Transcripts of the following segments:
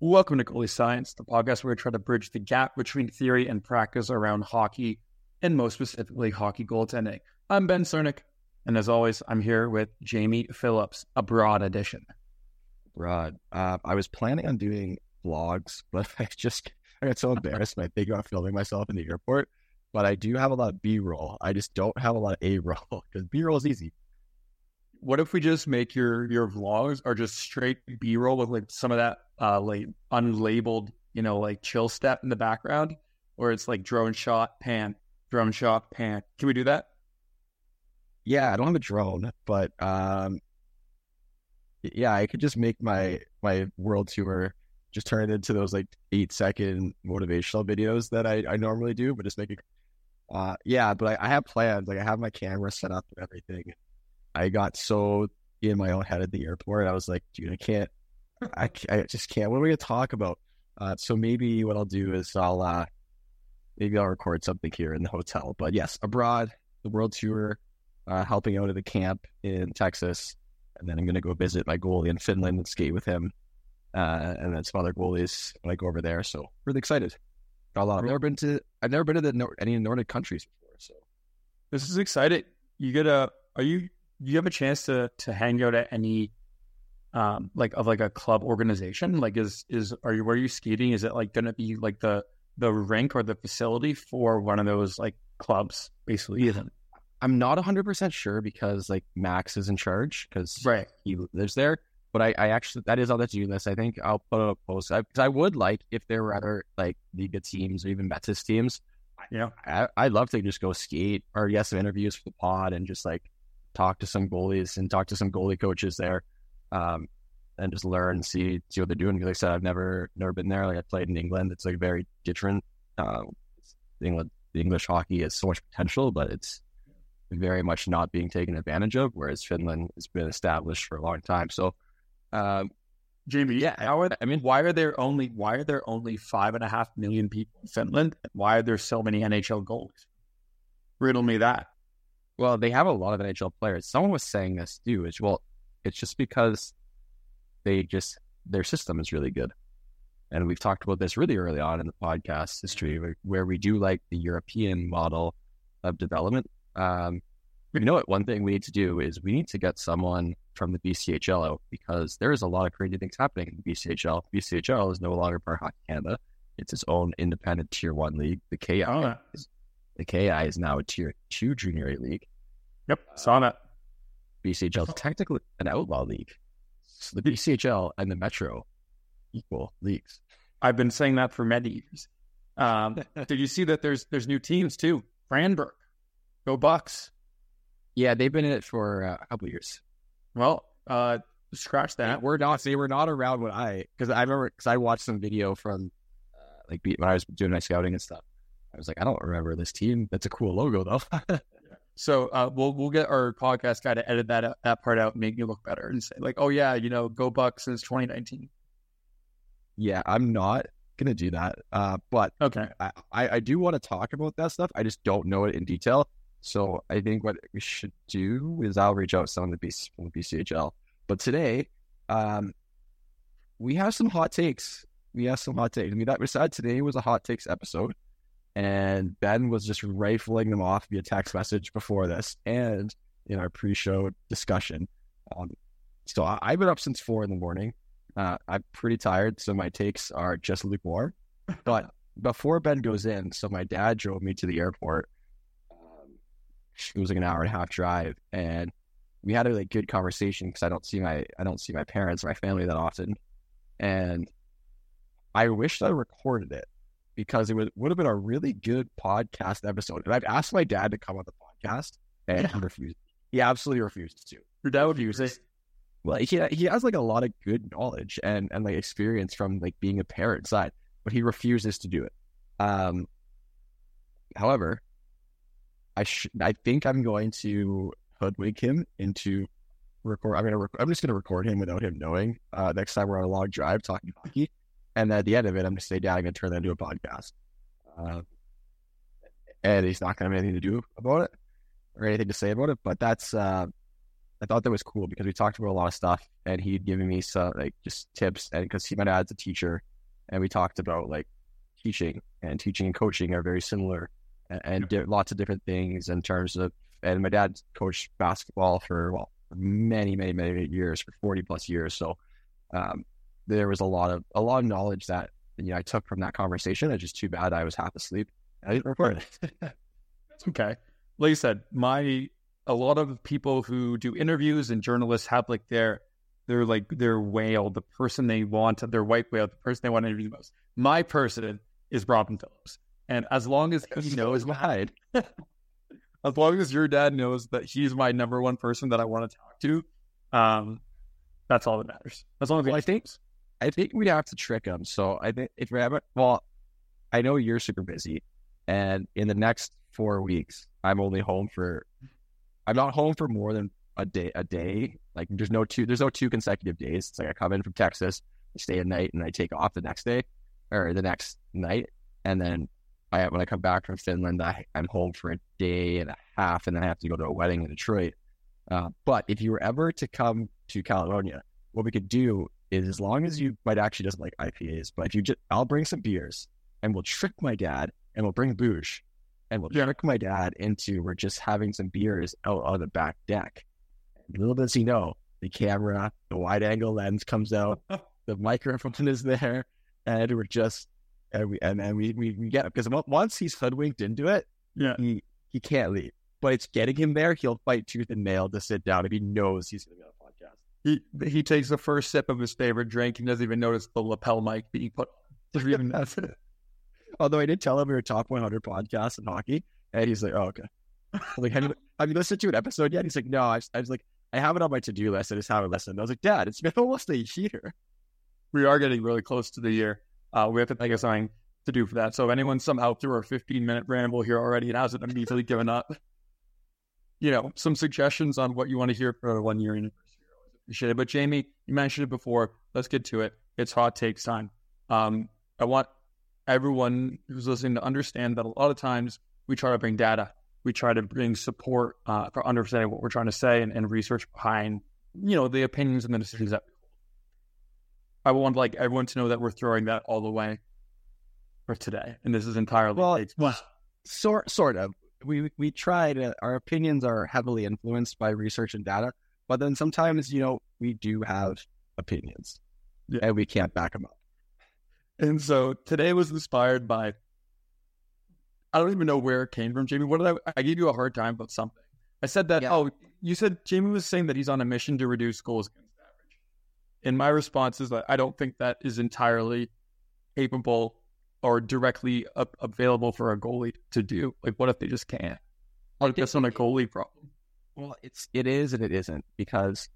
Welcome to Goalie Science, the podcast where we try to bridge the gap between theory and practice around hockey, and most specifically, hockey goaltending. I'm Ben Csiernik, and as always, I'm here with Jamie Phillips, a broad edition. Rod, uh, I was planning on doing vlogs, but I just I got so embarrassed when I think about filming myself in the airport. But I do have a lot of B roll. I just don't have a lot of A roll because B roll is easy. What if we just make your your vlogs are just straight B roll with like some of that uh like unlabeled, you know, like chill step in the background, or it's like drone shot, pan, drone shot, pan. Can we do that? Yeah, I don't have a drone, but um, yeah, I could just make my my world tour just turn it into those like eight second motivational videos that I, I normally do, but just make it. Uh, yeah, but I, I have plans. Like I have my camera set up and everything. I got so in my own head at the airport. I was like, dude, I can't. I, I just can't. What are we gonna talk about? Uh, so maybe what I'll do is I'll uh, maybe I'll record something here in the hotel. But yes, abroad, the world tour, uh, helping out at the camp in Texas, and then I'm gonna go visit my goalie in Finland and skate with him, uh, and then some other goalies when I go over there. So really excited. Got a lot. I've never been to. I've never been to the any Nordic countries before. So This is exciting. You get a are you do you have a chance to to hang out at any um like of like a club organization? Like is is are you where are you skating? Is it like gonna be like the the rink or the facility for one of those like clubs, basically? I'm not 100% sure because like Max is in charge because Right. he lives there. But I, I actually, that is on the to do list. I think I'll put up a post because I, would like if there were other like Liiga teams or even Mestis teams. Yeah. I, I'd love to just go skate or get some interviews for the pod and just like talk to some goalies and talk to some goalie coaches there, um, and just learn, see see what they're doing. Because like I said, I've never never been there. Like I played in England. It's like very different. Uh, England, the English hockey has so much potential, but it's very much not being taken advantage of. Whereas Finland has been established for a long time. So, um, Jamie, Yeah, how are I mean- why are there only why are there only five and a half million people in Finland? Why are there so many NHL goalies? Riddle me that. Well, they have a lot of NHL players. Someone was saying this too. Is well, it's just because they just their system is really good, and we've talked about this really early on in the podcast history, where, where we do like the European model of development. Um, you know what? One thing we need to do is we need to get someone from the BCHL out because there is a lot of crazy things happening in the BCHL. BCHL is no longer part of Hockey Canada; it's its own independent Tier One league. The KI, Oh, is, the KI is now a Tier Two junior A league. Yep, saw that. BCHL is technically an outlaw league. So the BCHL and the Metro equal leagues. I've been saying that for many years. Um, did you see that there's there's new teams too? Brandenburg, go Bucks. Yeah, they've been in it for uh, a couple of years. Well, uh, scratch that. were not. They were not around when I because I remember because I watched some video from uh, like when I was doing my scouting and stuff. I was like, I don't remember this team. That's a cool logo though. So uh, we'll we'll get our podcast guy to edit that that part out, and make you look better, and say like, oh yeah, you know, go Bucks since 2019. Yeah, I'm not gonna do that. Uh, but Okay. I, I do want to talk about that stuff. I just don't know it in detail. So I think what we should do is I'll reach out to someone the BC, from the BCHL. But today, um, we have some hot takes. We have some hot takes. I mean, that was said today was a hot takes episode, and Ben was just rifling them off via text message before this and in our pre-show discussion. Um, so I, I've been up since four in the morning. Uh, I'm pretty tired, so my takes are just lukewarm. But before Ben goes in, so my dad drove me to the airport. Um, it was like an hour and a half drive, and we had a like good conversation because I don't see my I don't see my parents, my family that often, and I wish I recorded it because it would would have been a really good podcast episode. And I've asked my dad to come on the podcast, and he refused. He absolutely refused to. Your dad would use. Well, he he has like a lot of good knowledge and and like experience from like being a parent side, but he refuses to do it. Um, however, I sh- I think I'm going to hoodwink him into record. I'm gonna rec- I'm just gonna record him without him knowing. Uh, next time we're on a long drive talking hockey, and at the end of it, I'm gonna say, "Dad, I'm gonna turn that into a podcast." Uh, and he's not gonna have anything to do about it or anything to say about it. But that's uh, I thought that was cool because we talked about a lot of stuff, and he'd given me some like just tips, and because he my dad's a teacher, and we talked about like teaching and teaching and coaching are very similar, and, and di- lots of different things in terms of. And my dad coached basketball for well for many many many years for forty plus years, so um, there was a lot of a lot of knowledge that you know I took from that conversation. It's just too bad I was half asleep. I didn't record it. It's okay. Like I said, my a lot of people who do interviews and journalists have like their their like their whale, the person they want, their white whale, the person they want to interview the most. My person is Robin Phillips, and as long as he knows mine. as long as your dad knows that he's my number one person that I want to talk to, um, that's all that matters. As long as Well, I think- knows. I think we'd have to trick him. So I think if we have well, I know you're super busy, and in the next four weeks, I'm only home for. I'm not home for more than a day. A day, like there's no two. There's no two consecutive days. It's like I come in from Texas, I stay a night, and I take off the next day, or the next night, and then I when I come back from Finland, I, I'm home for a day and a half, and then I have to go to a wedding in Detroit. Uh, but if you were ever to come to Caledonia, what we could do is as long as you might actually doesn't like IPAs, but if you just I'll bring some beers and we'll trick my dad and we'll bring booze and we'll trick my dad into we're just having some beers out on the back deck. Little does he know, the camera, the wide angle lens comes out, the microphone is there, and we're just and we and then we we, we get because once he's hoodwinked into it, Yeah. he he can't leave. But it's getting him there. He'll fight tooth and nail to sit down if he knows he's going to be on a podcast. He he takes the first sip of his favorite drink and doesn't even notice the lapel mic being put on. Even- Although I did tell him we were top 100 podcasts in hockey, and he's like, "Oh, okay." I'm like, have you, have you listened to an episode yet? He's like, "No." I, was- I was like, "I have it on my to do list. I just haven't listened." I was like, "Dad, it's been almost a year." we are getting really close to the year. Uh, we have to think of something to do for that. So if anyone somehow threw a 15 minute ramble here already and hasn't immediately given up, you know, some suggestions on what you want to hear for a one year anniversary. Always appreciate it. But Jamie, you mentioned it before. Let's get to it. It's hot takes time. Um, I want everyone who's listening to understand that a lot of times we try to bring data, we try to bring support uh, for understanding what we're trying to say and, and research behind, you know, the opinions and the decisions that we hold. I want like everyone to know that we're throwing that all the way for today, and this is entirely Well, takes- Sort, sort of. We we try to. Our opinions are heavily influenced by research and data, but then sometimes, you know, we do have opinions, Yeah. and we can't back them up. And so today was inspired by I don't even know where it came from, Jamie. What did I I gave you a hard time about something. I said that Yeah. oh, you said Jamie was saying that he's on a mission to reduce goals against average. And my response is that I don't think that is entirely capable or directly available for a goalie to do. Like what if they just can't? Like that's not a goalie problem. Well, it's it is and it isn't because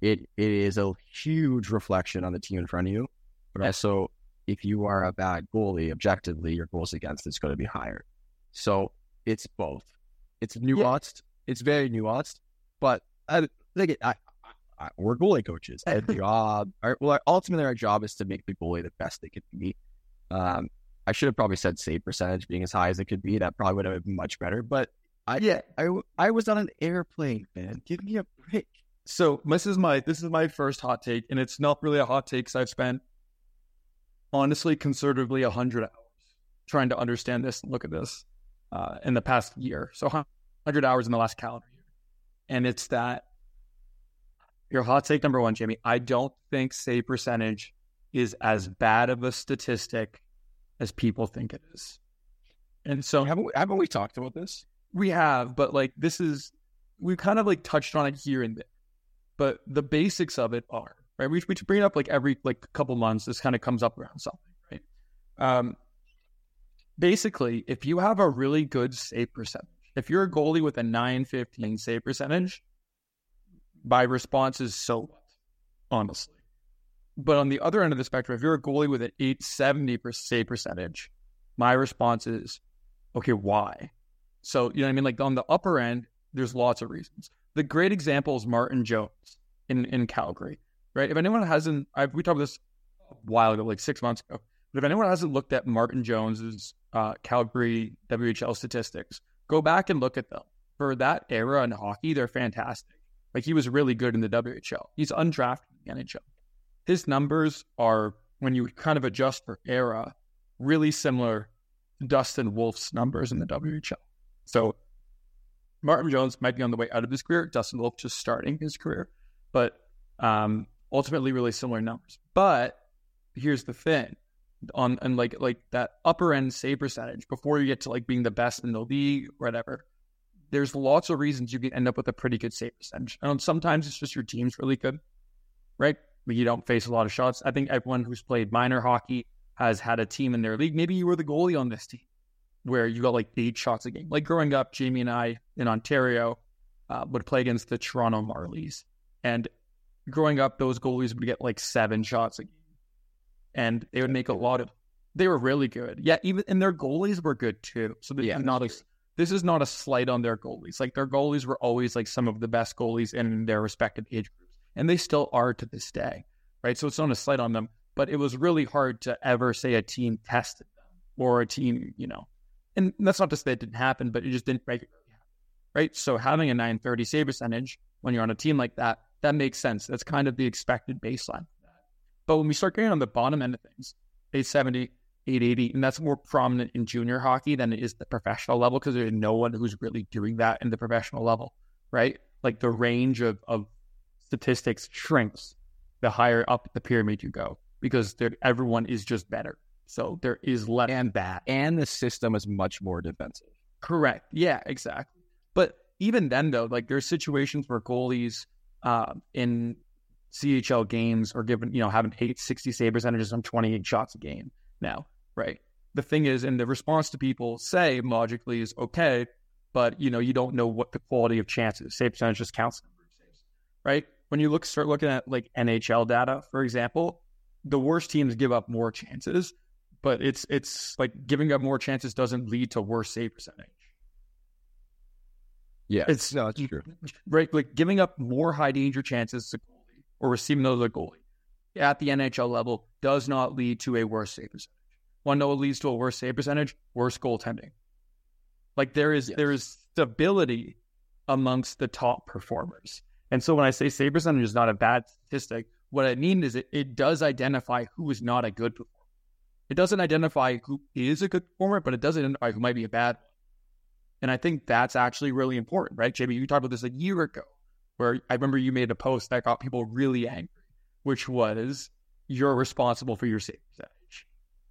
it it is a huge reflection on the team in front of you. But also, if you are a bad goalie, objectively, your goals against is going to be higher. So it's both. It's nuanced, it's very nuanced. But I think I, I, we're goalie coaches. Our job, our, well, ultimately, our job is to make the goalie the best they can be. Um, I should have probably said save percentage being as high as it could be. That probably would have been much better. But I, yeah, I, I was on an airplane, man. Give me a break. So this is my this is my first hot take, and it's not really a hot take because I've spent honestly conservatively hundred hours trying to understand this and look at this uh, in the past year. So hundred hours in the last calendar year, and it's that your hot take number one, Jamie. I don't think save percentage is as bad of a statistic as people think it is. And so haven't we, haven't we talked about this? We have, but like this is we kind of like touched on it here and there. But the basics of it are right. We we bring it up like every like couple months. This kind of comes up around something, right? Um, basically, if you have a really good save percentage, if you're a goalie with a 915 save percentage, my response is so what, honestly. But on the other end of the spectrum, if you're a goalie with an 870 save percentage, my response is, okay, why? So, you know what I mean? Like on the upper end, there's lots of reasons. The great example is Martin Jones in, in Calgary, right? If anyone hasn't, I've, we talked about this a while ago, like six months ago, but if anyone hasn't looked at Martin Jones's uh, Calgary WHL statistics, go back and look at them. For that era in hockey, they're fantastic. Like he was really good in the WHL. He's undrafted in the NHL. His numbers are, when you kind of adjust for era, really similar to Dustin Wolf's numbers in the WHL. So Martin Jones might be on the way out of his career. Dustin Wolf just starting his career, but um, ultimately really similar numbers. But here's the thing: on and like like that upper end save percentage before you get to like being the best in the league, whatever. There's lots of reasons you can end up with a pretty good save percentage. And sometimes it's just your team's really good, right? you don't face a lot of shots. I think everyone who's played minor hockey has had a team in their league. Maybe you were the goalie on this team where you got like eight shots a game. Like growing up, Jamie and I in Ontario uh, would play against the Toronto Marlies. And growing up, those goalies would get like seven shots a game. And they would make a lot of, they were really good. Yeah, even, and their goalies were good too. So yeah, not a, this is not a slight on their goalies. Like their goalies were always like some of the best goalies in their respective age groups. And they still are to this day, right? So it's not a slight on them, but it was really hard to ever say a team tested them or a team, you know, and that's not to say it didn't happen, but it just didn't regularly happen. Right. So having a 930 save percentage when you're on a team like that, that makes sense. That's kind of the expected baseline. But when we start getting on the bottom end of things, 870, 880, and that's more prominent in junior hockey than it is the professional level because there's no one who's really doing that in the professional level, right? Like the range of, of statistics shrinks the higher up the pyramid you go because everyone is just better. So there is less and that, and the system is much more defensive. Correct. Yeah, exactly. But even then, though, like there's situations where goalies uh, in CHL games are given, you know, having eight, 60 save percentages on 28 shots a game now, right? The thing is, and the response to people say logically is okay, but you know, you don't know what the quality of chances. Save percentage just counts saves, right? When you look, start looking at like NHL data, for example, the worst teams give up more chances but it's it's like giving up more chances doesn't lead to worse save percentage. Yeah, it's no, it's true. Right, like giving up more high danger chances to goalie or receiving those to goalie at the NHL level does not lead to a worse save percentage. One know what leads to a worse save percentage? Worse goaltending. Like there is yes. there is stability amongst the top performers. And so when I say save percentage is not a bad statistic, what I mean is it, it does identify who is not a good performer. It doesn't identify who is a good performer, but it does identify who might be a bad one. And I think that's actually really important, right? Jamie, you talked about this a year ago, where I remember you made a post that got people really angry, which was you're responsible for your save percentage.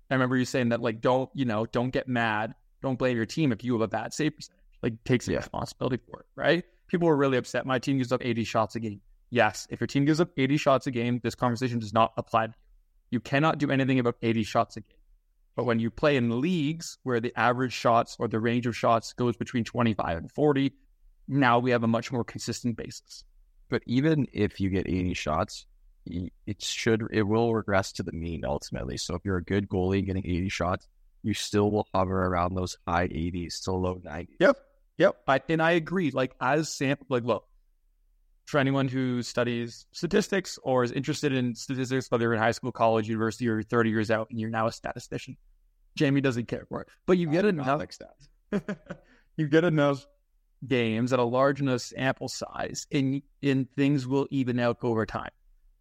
I remember you saying that, like, don't, you know, don't get mad. Don't blame your team if you have a bad save percentage. Like, take some yeah. responsibility for it, right? People were really upset. My team gives up 80 shots a game. Yes, if your team gives up 80 shots a game, this conversation does not apply to you. You cannot do anything about 80 shots a game. But when you play in leagues where the average shots or the range of shots goes between 25 and 40, now we have a much more consistent basis. But even if you get 80 shots, it should it will regress to the mean ultimately. So if you're a good goalie getting 80 shots, you still will hover around those high 80s to low 90s. Yep. Yep, I, and I agree. Like as sample, like look, for anyone who studies statistics or is interested in statistics, whether you're in high school, college, university, or 30 years out, and you're now a statistician, Jamie doesn't care for it. But you get enough stats. you get enough games at a large enough sample size, and and things will even out over time,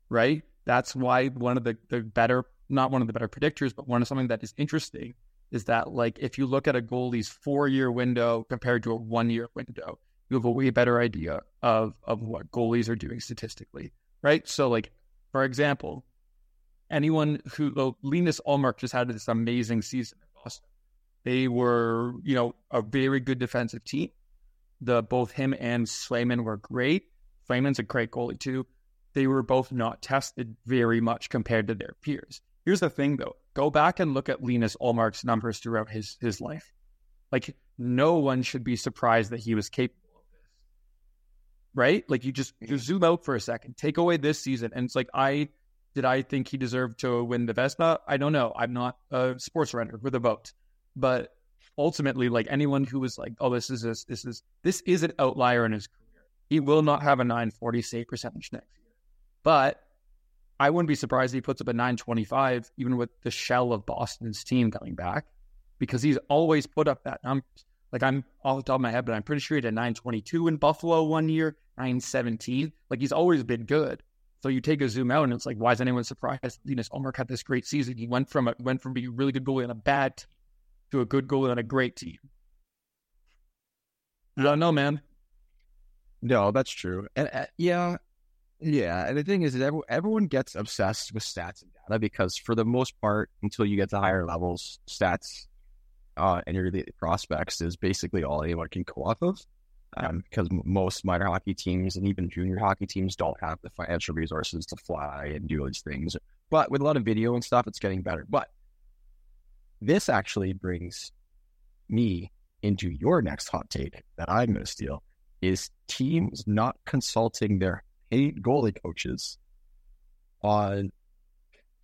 right? That's why one of the the better, not one of the better predictors, but one of something that is interesting is that like if you look at a goalie's four year window compared to a one year window, you have a way better idea of of what goalies are doing statistically, right? So, like for example, anyone who well, Linus Ullmark just had this amazing season in Boston. They were, you know, a very good defensive team. The both him and Swayman were great. Swayman's a great goalie too. They were both not tested very much compared to their peers. Here's the thing though. Go back and look at Linus Ullmark's numbers throughout his his life. Like no one should be surprised that he was capable right? Like you just you zoom out for a second, take away this season, and it's like I did I think he deserved to win the Vezina? I don't know. I'm not a sports writer with a vote, but ultimately, like anyone who was like, "Oh, this is this, this is this is an outlier in his career," he will not have a 940 save percentage next year. But I wouldn't be surprised if he puts up a 925, even with the shell of Boston's team coming back, because he's always put up that number. Like I'm off the top of my head, but I'm pretty sure he had a 922 in Buffalo one year, 917. Like he's always been good. So you take a zoom out and it's like, why is anyone surprised? Linus Ullmark had this great season. He went from a, went from being a really good goalie on a bad team to a good goalie on a great team. I don't know, man. No, that's true. And uh, yeah, yeah. And the thing is, is everyone, everyone gets obsessed with stats and data because, for the most part, until you get to higher levels, stats uh, and your prospects is basically all anyone can go off of. Um, because most minor hockey teams and even junior hockey teams don't have the financial resources to fly and do these things. But with a lot of video and stuff, it's getting better. But this actually brings me into your next hot take that I'm going to steal is teams not consulting their paid goalie coaches on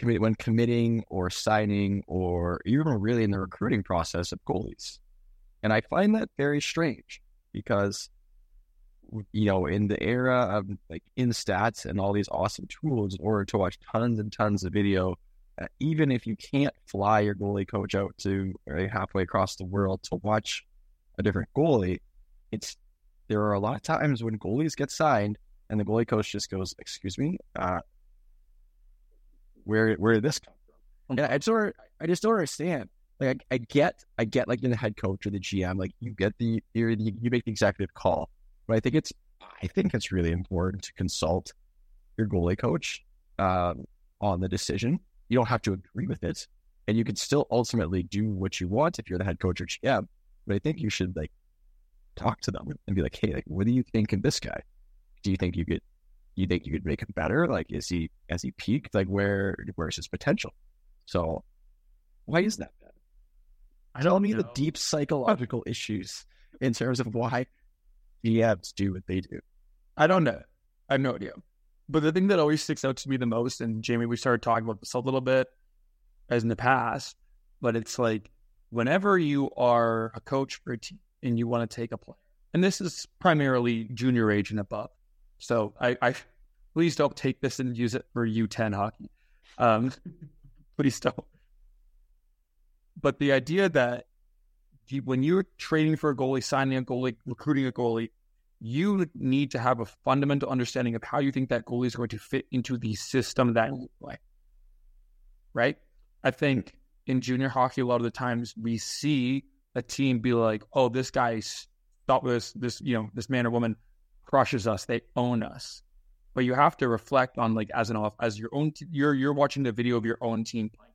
when committing or signing or even really in the recruiting process of goalies. And I find that very strange because, you know, in the era of like in stats and all these awesome tools, in order to watch tons and tons of video, uh, even if you can't fly your goalie coach out to halfway across the world to watch a different goalie, it's there are a lot of times when goalies get signed and the goalie coach just goes, "Excuse me, uh, where where did this come from? And I just don't, I just don't understand. Like I, I get I get like in the head coach or the GM, like you get the you you make the executive call, but I think it's I think it's really important to consult your goalie coach um, on the decision. You don't have to agree with it, and you can still ultimately do what you want if you're the head coach or GM. But I think you should like talk to them and be like, hey, like, what do you think of this guy? Do you think you could you think you could make him better? Like, is he has he peaked? Like, where where's his potential? So, why is that? Bad? I Tell me know. the deep psychological issues in terms of why GMs do what they do. I don't know. I have no idea. But the thing that always sticks out to me the most, and Jamie, we started talking about this a little bit as in the past, but it's like whenever you are a coach for a team and you want to take a player, and this is primarily junior age and above, so I, I please don't take this and use it for U10 hockey. Um, please don't. But the idea that when you're trading for a goalie, signing a goalie, recruiting a goalie, you need to have a fundamental understanding of how you think that goalie is going to fit into the system that play. Right? I think in junior hockey, a lot of the times we see a team be like, "Oh, this guy's thought this, this you know, this man or woman crushes us. They own us. But you have to reflect on like as an off as your own t- you're you're watching the video of your own team playing.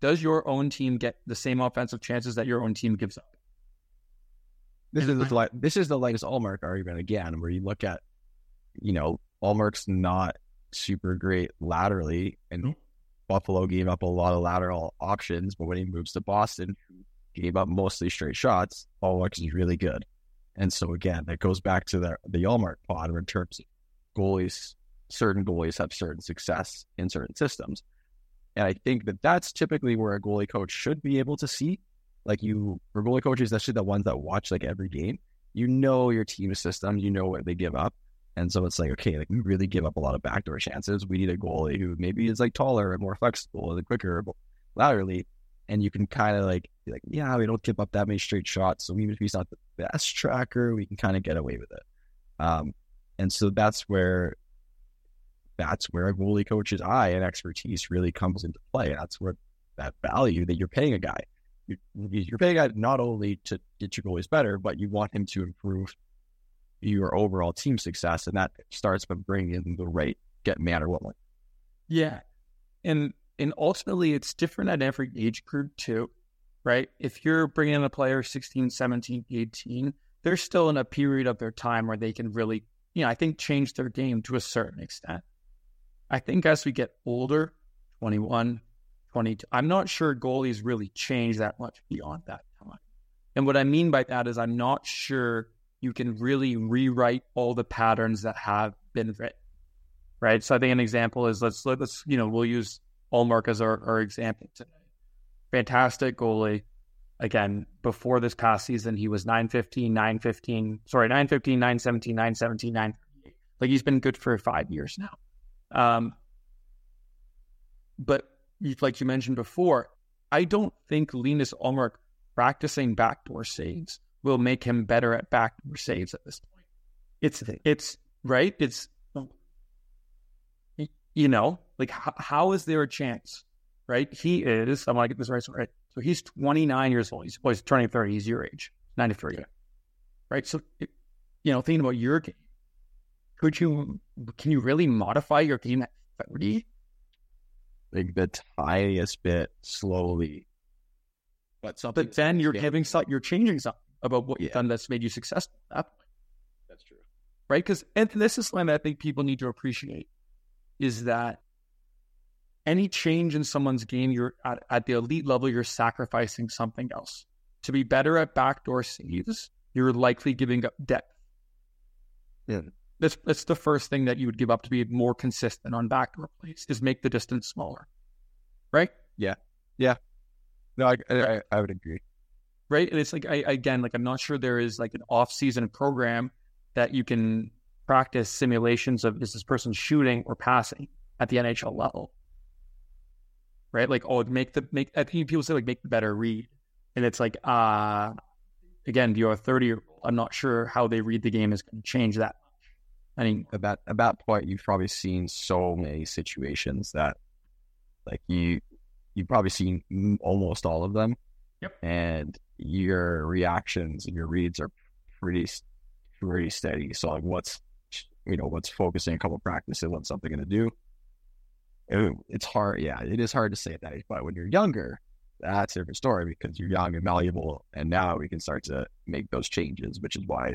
Does your own team get the same offensive chances that your own team gives up? This is the this is the latest Ullmark argument again, where you look at, you know, Ullmark's not super great laterally, and mm-hmm. Buffalo gave up a lot of lateral options, but when he moves to Boston, gave up mostly straight shots. Ullmark is really good. And so again, that goes back to the the Ullmark pod in terms of goalies. Certain goalies have certain success in certain systems, and I think that that's typically where a goalie coach should be able to see. Like you, for goalie coaches, especially the ones that watch like every game, you know your team system, you know what they give up. And so it's like, okay, like we really give up a lot of backdoor chances. We need a goalie who maybe is like taller and more flexible and quicker laterally. And you can kind of like, like, yeah, we don't give up that many straight shots. So even if he's not the best tracker, we can kind of get away with it. Um, and so that's where that's where a goalie coach's eye and expertise really comes into play. That's where that value that you're paying a guy. You're paying a guy not only to get your goalies better, but you want him to improve your overall team success, and that starts by bringing in the right get man or woman. Yeah, and and ultimately it's different at every age group too, right? If you're bringing in a player 16, 17, 18, they're still in a period of their time where they can really, you know, I think change their game to a certain extent. I think as we get older, 21, 22, I'm not sure goalies really change that much beyond that time. And what I mean by that is I'm not sure you can really rewrite all the patterns that have been written. Right. So I think an example is let's let's you know, we'll use Ullmark as our, our example today. Fantastic goalie. Again, before this past season, he was 915, 915, sorry, 915, 917, 917, 938. Like he's been good for five years now. Um, but like you mentioned before, I don't think Linus Ullmark practicing backdoor saves will make him better at backdoor saves at this point. It's it's right. It's you know like how, how is there a chance? Right? He is. I'm get this right. So, right. So he's 29 years old. He's, well, he's turning 30. He's your age, 93. Yeah. Right. So you know, thinking about your game, could you can you really modify your game at 30? Like the tiniest bit slowly. But something But then you're giving something you're changing something about what yeah. you've done that's made you successful at that point. That's true. Right? Because and this is something I think people need to appreciate is that any change in someone's game, you're at, at the elite level, you're sacrificing something else. To be better at backdoor saves, you're likely giving up depth. Yeah. That's that's the first thing that you would give up to be more consistent on backdoor plays is make the distance smaller. Right? Yeah. Yeah. No, I, I, I would agree. Right. And it's like I again, like I'm not sure there is like an off season program that you can practice simulations of is this person shooting or passing at the NHL level. Right? Like, oh make the make I think people say like make the better read. And it's like, uh again, you're a 30 year old. I'm not sure how they read the game is going to change that I mean, at that at that point, you've probably seen so many situations that, like you, you've probably seen almost all of them. Yep. And your reactions and your reads are pretty, pretty steady. So like, what's, you know, what's focusing a couple practices, what's something going to do? It, it's hard. Yeah, it is hard to say that. But when you're younger, that's a different story because you're young and malleable, and now we can start to make those changes, which is why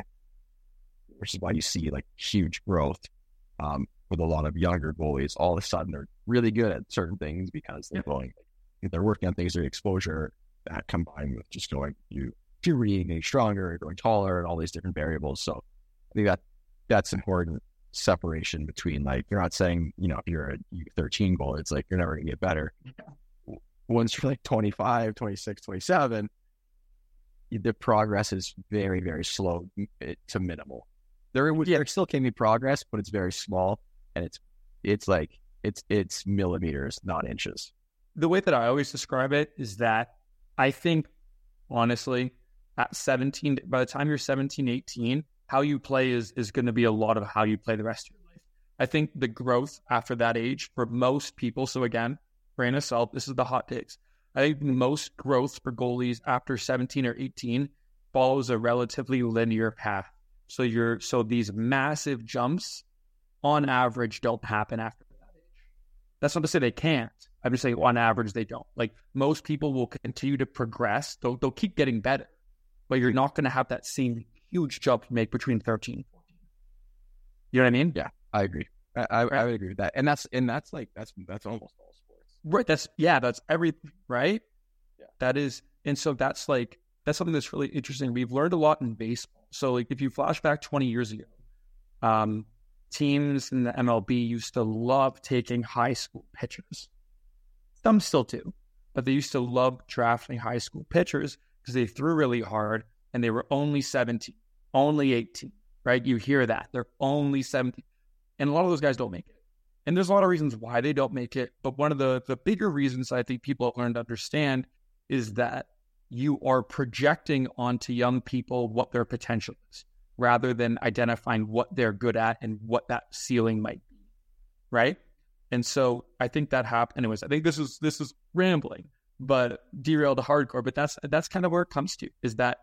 which is why you see like huge growth um, with a lot of younger goalies. All of a sudden, they're really good at certain things because they're going, they're working on things, their exposure that combined with just going you puberty, getting stronger, growing taller, and all these different variables. So I think that that's important separation between like you're not saying you know if you're a 13 goal, it's like you're never gonna get better. Yeah. Once you're like 25, 26, 27, the progress is very very slow eh, to minimal. There, yeah. there still can be progress, but it's very small, and it's it's like it's it's millimeters, not inches. The way that I always describe it is that I think, honestly, at 17, by the time you're 17, 18, how you play is is going to be a lot of how you play the rest of your life. I think the growth after that age for most people. So again, grain of salt. This is the hot takes. I think most growth for goalies after 17 or 18 follows a relatively linear path. So you're so these massive jumps on average don't happen after that age. That's not to say they can't. I'm just saying on average they don't. Like most people will continue to progress. They'll they'll keep getting better, but you're not going to have that same huge jump you make between 13 and 14. You know what I mean? Yeah, I agree. I, I, right. I would agree with that. And that's and that's like that's that's almost all sports. Right. That's yeah. That's everything. Right. Yeah. That is, and so that's like that's something that's really interesting. We've learned a lot in baseball so, like, if you flash back 20 years ago, um, teams in the MLB used to love taking high school pitchers. Some still do, but they used to love drafting high school pitchers because they threw really hard and they were only 17. Only 18, right? You hear that. They're only 17. And a lot of those guys don't make it. And there's a lot of reasons why they don't make it. But one of the, the bigger reasons I think people have learned to understand is that you are projecting onto young people what their potential is rather than identifying what they're good at and what that ceiling might be. Right. And so I think that happened. Anyways, I think this is this is rambling, but derailed hardcore. But that's that's kind of where it comes to is that,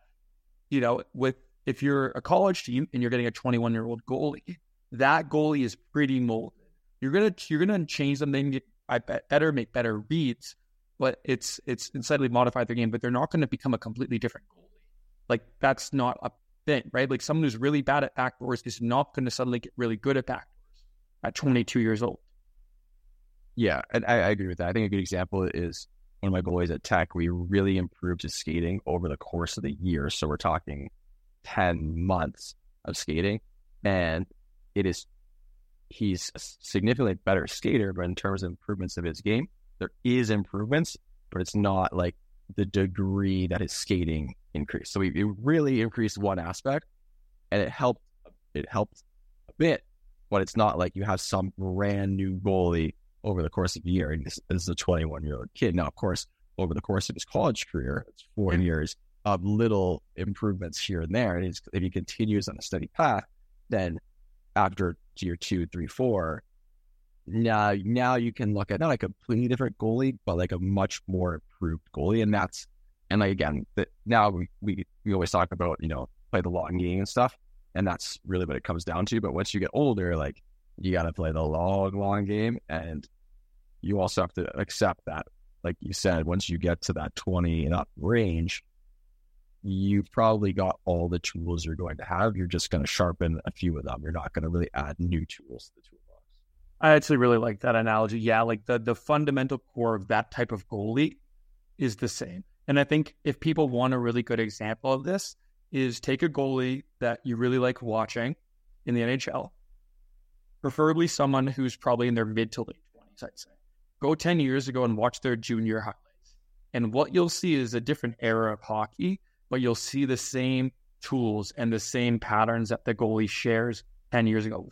you know, with if you're a college team and you're getting a 21 year old goalie, that goalie is pretty molded. You're gonna you're gonna change them. They get I bet better, make better reads, but it's it's slightly modify their game. But they're not going to become a completely different goalie. Like that's not a thing, right? Like someone who's really bad at backdoors is not going to suddenly get really good at backdoors at 22 years old. Yeah, and I, I agree with that. I think a good example is one of my boys at Tech. We really improved his skating over the course of the year. So we're talking 10 months of skating. And it is, he's a significantly better skater, but in terms of improvements of his game, there is improvements, but it's not like the degree that his skating increased. So we, we really increased one aspect and it helped, it helped a bit, but it's not like you have some brand new goalie over the course of a year. And this, this is a 21 year old kid. Now, of course, over the course of his college career, it's four years of little improvements here and there. And if he continues on a steady path, then after year two, three, four, now now you can look at not a completely different goalie, but like a much more improved goalie. And that's and like again, now we, we we always talk about, you know, play the long game and stuff. And that's really what it comes down to. But once you get older, like you gotta play the long, long game and you also have to accept that, like you said, once you get to that 20 and up range, you've probably got all the tools you're going to have. You're just going to sharpen a few of them. You're not going to really add new tools to the toolbox. I actually really like that analogy. Yeah, like the the fundamental core of that type of goalie is the same. And I think if people want a really good example of this, is take a goalie that you really like watching in the NHL, preferably someone who's probably in their mid to late twenties. I'd say go ten years ago and watch their junior highlights, and what you'll see is a different era of hockey but you'll see the same tools and the same patterns that the goalie shares 10 years ago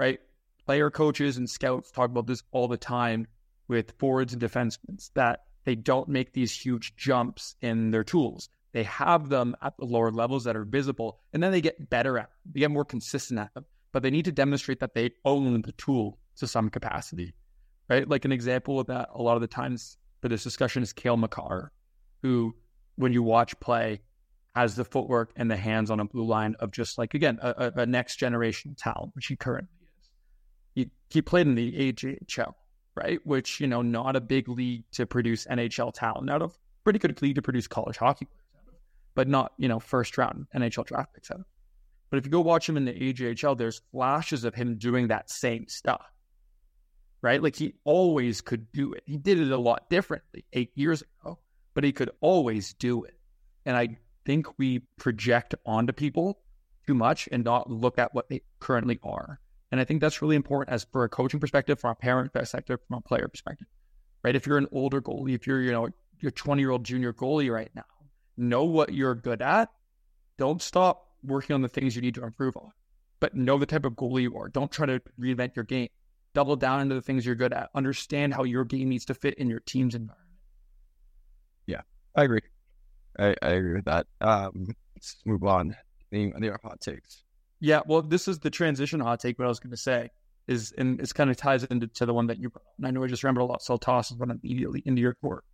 right? Player coaches and scouts talk about this all the time with forwards and defensemen that they don't make these huge jumps in their tools. They have them at the lower levels that are visible, and then they get better at them. They get more consistent at them, but they need to demonstrate that they own the tool to some capacity, right? Like an example of that a lot of the times for this discussion is Cale Makar, who when you watch play has the footwork and the hands on a blue line of just like again a, a next generation talent, which he currently is. He he played in the AJHL, right? Which you know not a big league to produce NHL talent out of, pretty good league to produce college hockey but not you know first round NHL draft picks out of. But if you go watch him in the AJHL, there's flashes of him doing that same stuff, right? Like he always could do it. He did it a lot differently eight years ago but he could always do it. And I think we project onto people too much and not look at what they currently are. And I think that's really important as for a coaching perspective, from a parent perspective, from a player perspective, right? If you're an older goalie, if you're, you know, your 20 year old junior goalie right now, know what you're good at. Don't stop working on the things you need to improve on, but know the type of goalie you are. Don't try to reinvent your game. Double down into the things you're good at. Understand how your game needs to fit in your team's environment. I agree. I, I agree with that. Um, let's move on. The, the hot takes. Yeah, well, this is the transition hot take. What I was going to say is, and it's kind of ties into to the one that you. And I know I just remembered a lot, so I'll toss one immediately into your court.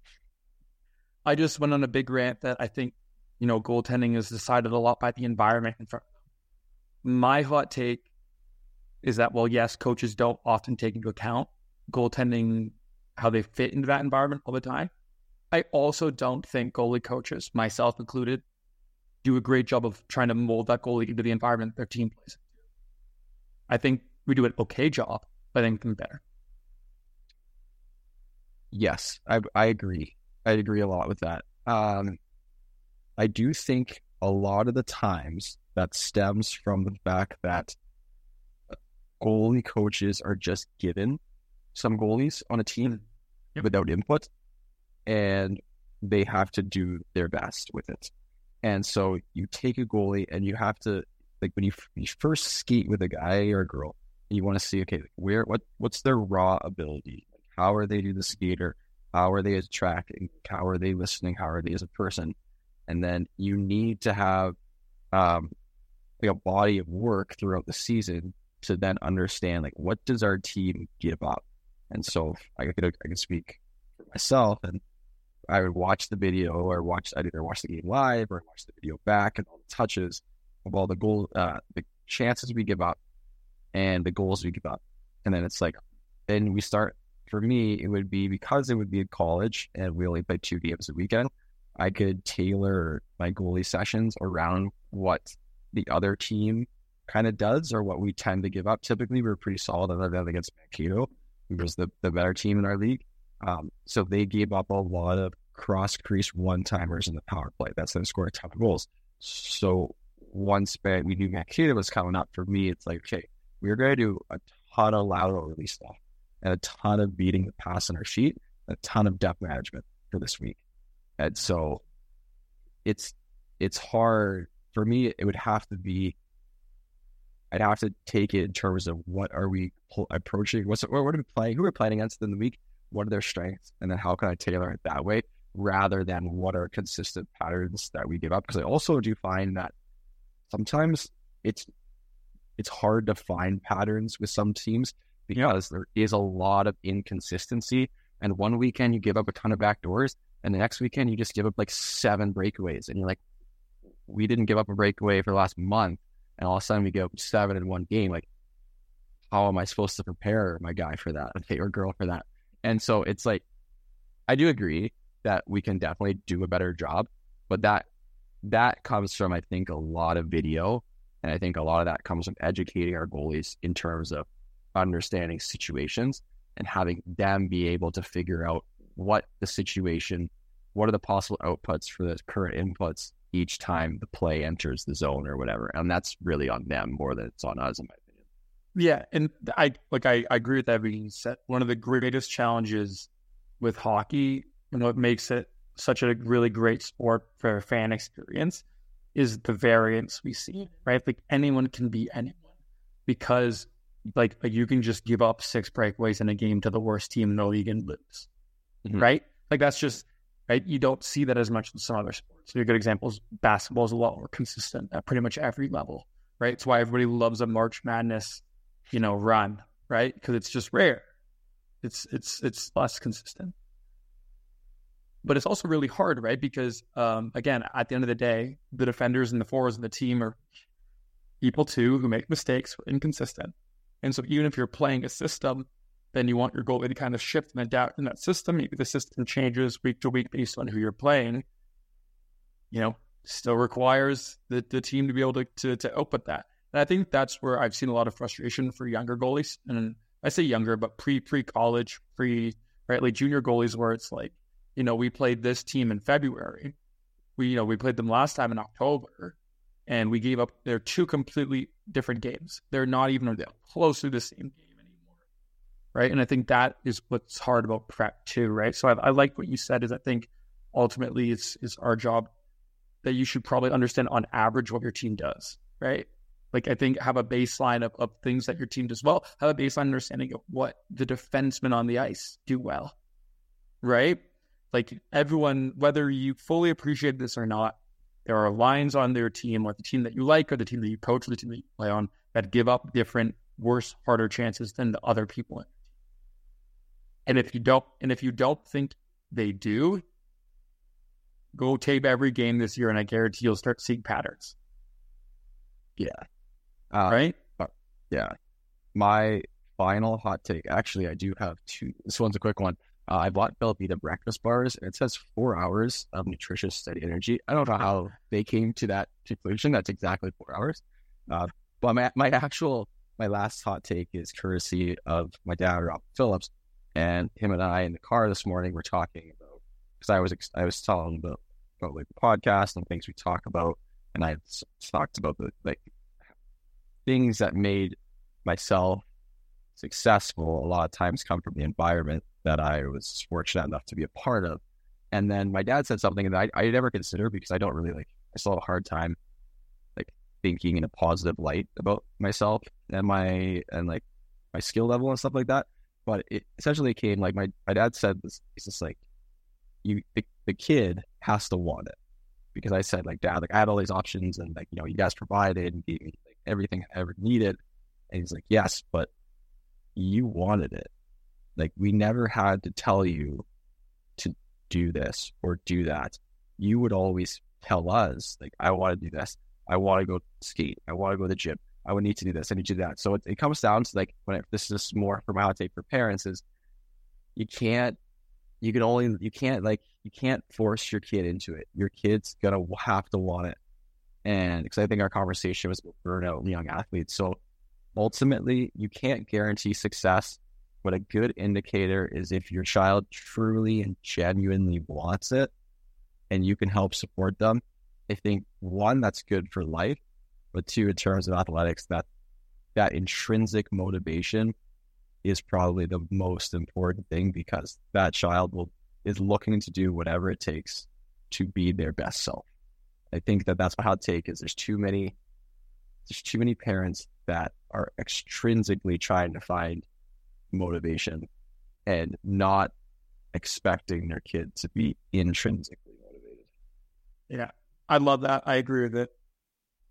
I just went on a big rant that I think you know goaltending is decided a lot by the environment in front. My hot take is that well, yes, coaches don't often take into account goaltending how they fit into that environment all the time. I also don't think goalie coaches, myself included, do a great job of trying to mold that goalie into the environment their team plays. I think we do an okay job, but I think can better. Yes, I I agree. I agree a lot with that. Um, I do think a lot of the times that stems from the fact that goalie coaches are just given some goalies on a team yep. without input and they have to do their best with it. And so you take a goalie and you have to like when you, you first skate with a guy or a girl, you want to see okay, where what what's their raw ability? How are they do the skater? How are they as tracking? How are they listening? How are they as a person? And then you need to have um, like a body of work throughout the season to then understand like what does our team give up. And so I could I can speak for myself and I would watch the video or watch I'd either watch the game live or watch the video back and all the touches of all the goal uh, the chances we give up and the goals we give up. And then it's like then we start for me it would be because it would be in college and we only play two games a weekend, I could tailor my goalie sessions around what the other team kind of does or what we tend to give up. Typically we're pretty solid on that against Mankato, who was the, the better team in our league. Um, so they gave up a lot of cross crease one timers in the power play. That's them score a ton of goals. So once we knew Mankato was coming up for me, it's like, okay, we're going to do a ton of lateral release stuff and a ton of beating the pass on our sheet, a ton of depth management for this week. And so it's it's hard for me. It would have to be. I'd have to take it in terms of what are we approaching? What's what are we playing? Who are we playing against in the week? What are their strengths? And then how can I tailor it that way rather than what are consistent patterns that we give up? Because I also do find that sometimes it's it's hard to find patterns with some teams because yeah. there is a lot of inconsistency. And one weekend you give up a ton of back doors, and the next weekend you just give up like seven breakaways, and you're like, we didn't give up a breakaway for the last month, and all of a sudden we give up seven in one game. Like, how am I supposed to prepare my guy for that, or girl for that? And so it's like, I do agree that we can definitely do a better job, but that that comes from I think a lot of video, and I think a lot of that comes from educating our goalies in terms of understanding situations and having them be able to figure out what the situation, what are the possible outputs for the current inputs each time the play enters the zone or whatever. And that's really on them more than it's on us, in my. Yeah. And I like I, I agree with that being said. One of the greatest challenges with hockey and what makes it such a really great sport for a fan experience is the variance we see, right? Like anyone can be anyone because like, like you can just give up six breakaways in a game to the worst team in the league and lose, mm-hmm. right? Like that's just right. You don't see that as much in some other sports. So a good example is basketball is a lot more consistent at pretty much every level, right? It's why everybody loves a March Madness, you know, run, right? Because it's just rare. It's it's it's less consistent. But it's also really hard, right? Because um, again, at the end of the day, the defenders and the forwards and the team are people too who make mistakes, inconsistent. And so even if you're playing a system, then you want your goalie to kind of shift and adapt in that system. Maybe the system changes week to week based on who you're playing. You know, still requires the, the team to be able to, to, to output that. And I think that's where I've seen a lot of frustration for younger goalies. And I say younger, but pre pre college, pre right, like junior goalies, where it's like, you know, we played this team in February. We, you know, we played them last time in October and we gave up. They're two completely different games. They're not even close to the same game anymore, right? And I think that is what's hard about prep too, right? So I, I like what you said. Is I think ultimately it's it's our job that you should probably understand on average what your team does, right? Like I think have a baseline of, of things that your team does well. Have a baseline understanding of what the defensemen on the ice do well, right? Like everyone, whether you fully appreciate this or not, there are lines on their team, or the team that you like, or the team that you coach, or the team that you play on, that give up different, worse, harder chances than the other people. And if you don't, and if you don't think they do, go tape every game this year, and I guarantee you'll start seeing patterns. Yeah. Uh, right. Uh, yeah. My final hot take. Actually, I do have two. This one's a quick one. Uh, I bought Belvita breakfast bars, and it says four hours of nutritious, steady energy. I don't know how they came to that conclusion. That's exactly four hours. Uh, but my, my actual, my last hot take is courtesy of my dad, Rob Phillips, and him and I in the car this morning were talking about because I was I was telling about about like the podcast and things we talk about, and I talked about the like things that made myself successful. A lot of times come from the environment that I was fortunate enough to be a part of. And then my dad said something that I, I never considered because I don't really like, I still have a hard time like thinking in a positive light about myself and my and like my skill level and stuff like that. But it essentially came like my, my dad said this he's just like you the, the kid has to want it. Because I said like dad, like I had all these options and like, you know, you guys provided and gave me everything I ever needed. And he's like, Yes, but you wanted it. Like we never had to tell you to do this or do that. You would always tell us, like, I want to do this. I want to go skate. I want to go to the gym. I would need to do this. I need to do that. So it, it comes down to like when this is more from how I take for parents is you can't you can only you can't like you can't force your kid into it. Your kid's gonna have to want it. And because I think our conversation was about burnout in young athletes. So ultimately you can't guarantee success, but a good indicator is if your child truly and genuinely wants it and you can help support them. I think one, that's good for life but two, in terms of athletics, that that intrinsic motivation is probably the most important thing because that child will is looking to do whatever it takes to be their best self. I think that that's my hot take is there's too many there's too many parents that are extrinsically trying to find motivation and not expecting their kid to be intrinsically motivated. Yeah, I love that. I agree with it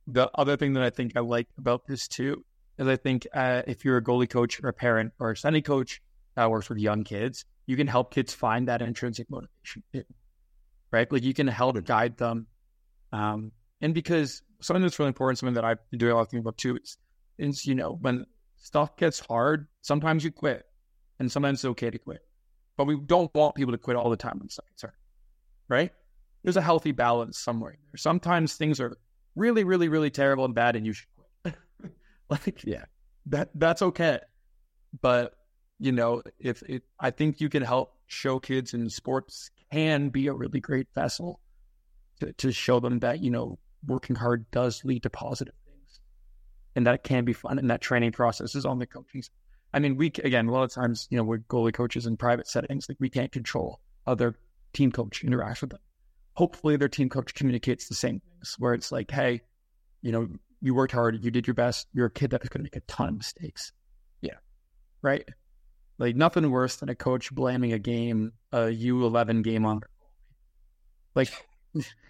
the other thing that I think I like about this too is I think uh, if you're a goalie coach or a parent or a Sunny coach that works with young kids, you can help kids find that intrinsic motivation, right? Like you can help guide them. Um, and because something that's really important, something that I've been doing a lot of thinking about too, is, is, you know, when stuff gets hard, sometimes you quit and sometimes it's okay to quit. But we don't want people to quit all the time when stuff gets hard, right? There's a healthy balance somewhere. Sometimes things are really, really, really terrible and bad, and you should quit. like, yeah, that that's okay. But you know, if it, I think you can help show kids in sports can be a really great vessel to, to show them that you know working hard does lead to positive things, and that can be fun. And that training process is on the coaching. I mean, we again a lot of times, you know, we're goalie coaches in private settings, like we can't control other team coach interacts with them hopefully their team coach communicates the same things where it's like, hey, you know, you worked hard, you did your best. You're a kid that is going to make a ton of mistakes. Yeah. Right. Like nothing worse than a coach blaming a game, a U11 game on. Like,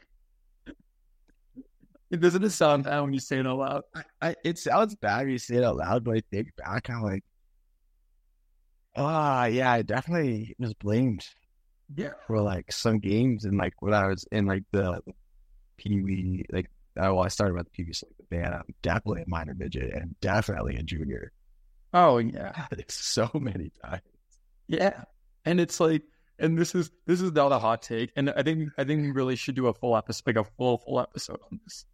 it doesn't sound bad when you say it out loud. I, I, it sounds bad when you say it out loud, but I think back, I'm like, ah, oh, yeah, I definitely was blamed yeah. For like some games and like when I was in like the Pee Wee, like, uh, well, I started with the Pee Wee, so like the band. I'm definitely a minor midget and definitely a junior. Oh, yeah. so many times. Yeah. And it's like, and this is this is not a hot take, and I think I think we really should do a full episode, like a full full episode on this,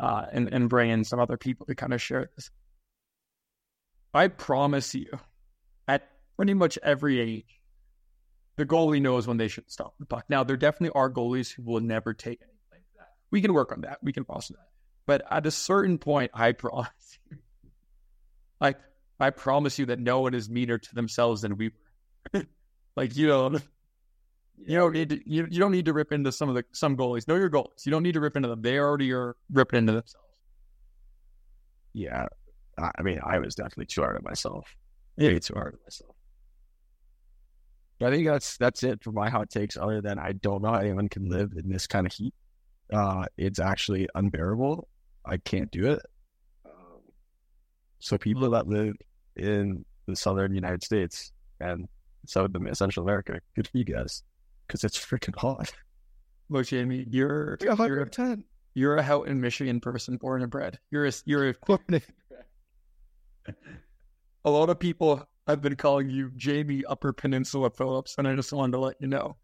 uh, and and bring in some other people to kind of share this. I promise you, at pretty much every age, the goalie knows when they should stop the puck. Now, there definitely are goalies who will never take anything like that. We can work on that. We can foster that. But at a certain point, I promise you, like, I promise you that no one is meaner to themselves than we were. like, you don't, you don't need to, you, you don't need to rip into some of the, some goalies. Know your goalies. You don't need to rip into them. They already are ripping into themselves. Yeah. I mean, I was definitely too hard on myself. Yeah. Too hard on myself. But I think that's that's it for my hot takes. Other than I don't know how anyone can live in this kind of heat. Uh, it's actually unbearable. I can't do it. Um, so people that live in the southern United States and southern Central America, good for you guys, because it's freaking hot. Look, Jamie, you're you're a, 10. you're a Houghton, Michigan person, born and bred. You're a you're a a lot of people I've been calling you Jamie Upper Peninsula Phillips, and I just wanted to let you know.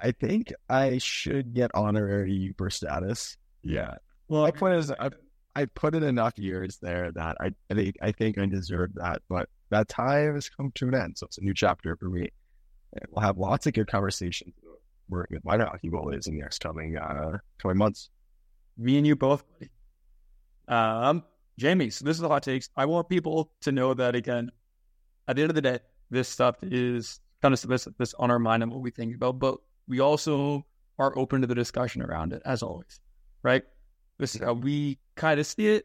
I think I should get honorary Yooper status. Yeah. Well, my point is, I, I put in enough years there that I, I think I think I deserve that. But that time has come to an end, so it's a new chapter for me. And we'll have lots of good conversations working with minor hockey goalies in the next coming uh, coming months. Me and you both. Um, Jamie, so this is the hot takes. I want people to know that again at the end of the day, this stuff is kind of this, this on our mind and what we think about, but we also are open to the discussion around it as always, right? This is how we kind of see it.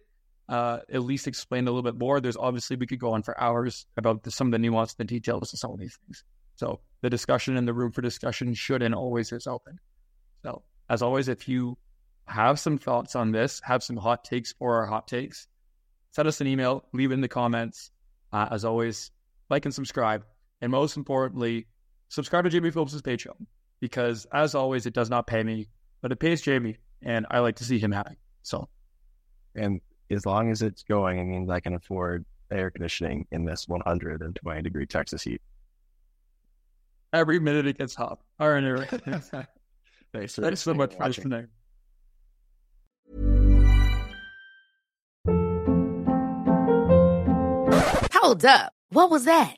Uh, at least explain a little bit more. There's obviously we could go on for hours about the, some of the nuance, the details of some of these things. So the discussion and the room for discussion should and always is open. So as always, if you have some thoughts on this, have some hot takes for our hot takes, send us an email, leave it in the comments. Uh, as always, like and subscribe. And most importantly, subscribe to Jamie Phillips' Patreon because, as always, it does not pay me, but it pays Jamie, and I like to see him happy. So, and as long as it's going, it means I can afford air conditioning in this 120 degree Texas heat. Every minute it gets hot. All right, anyway. Thanks, Thanks so much for listening. Hold up. What was that?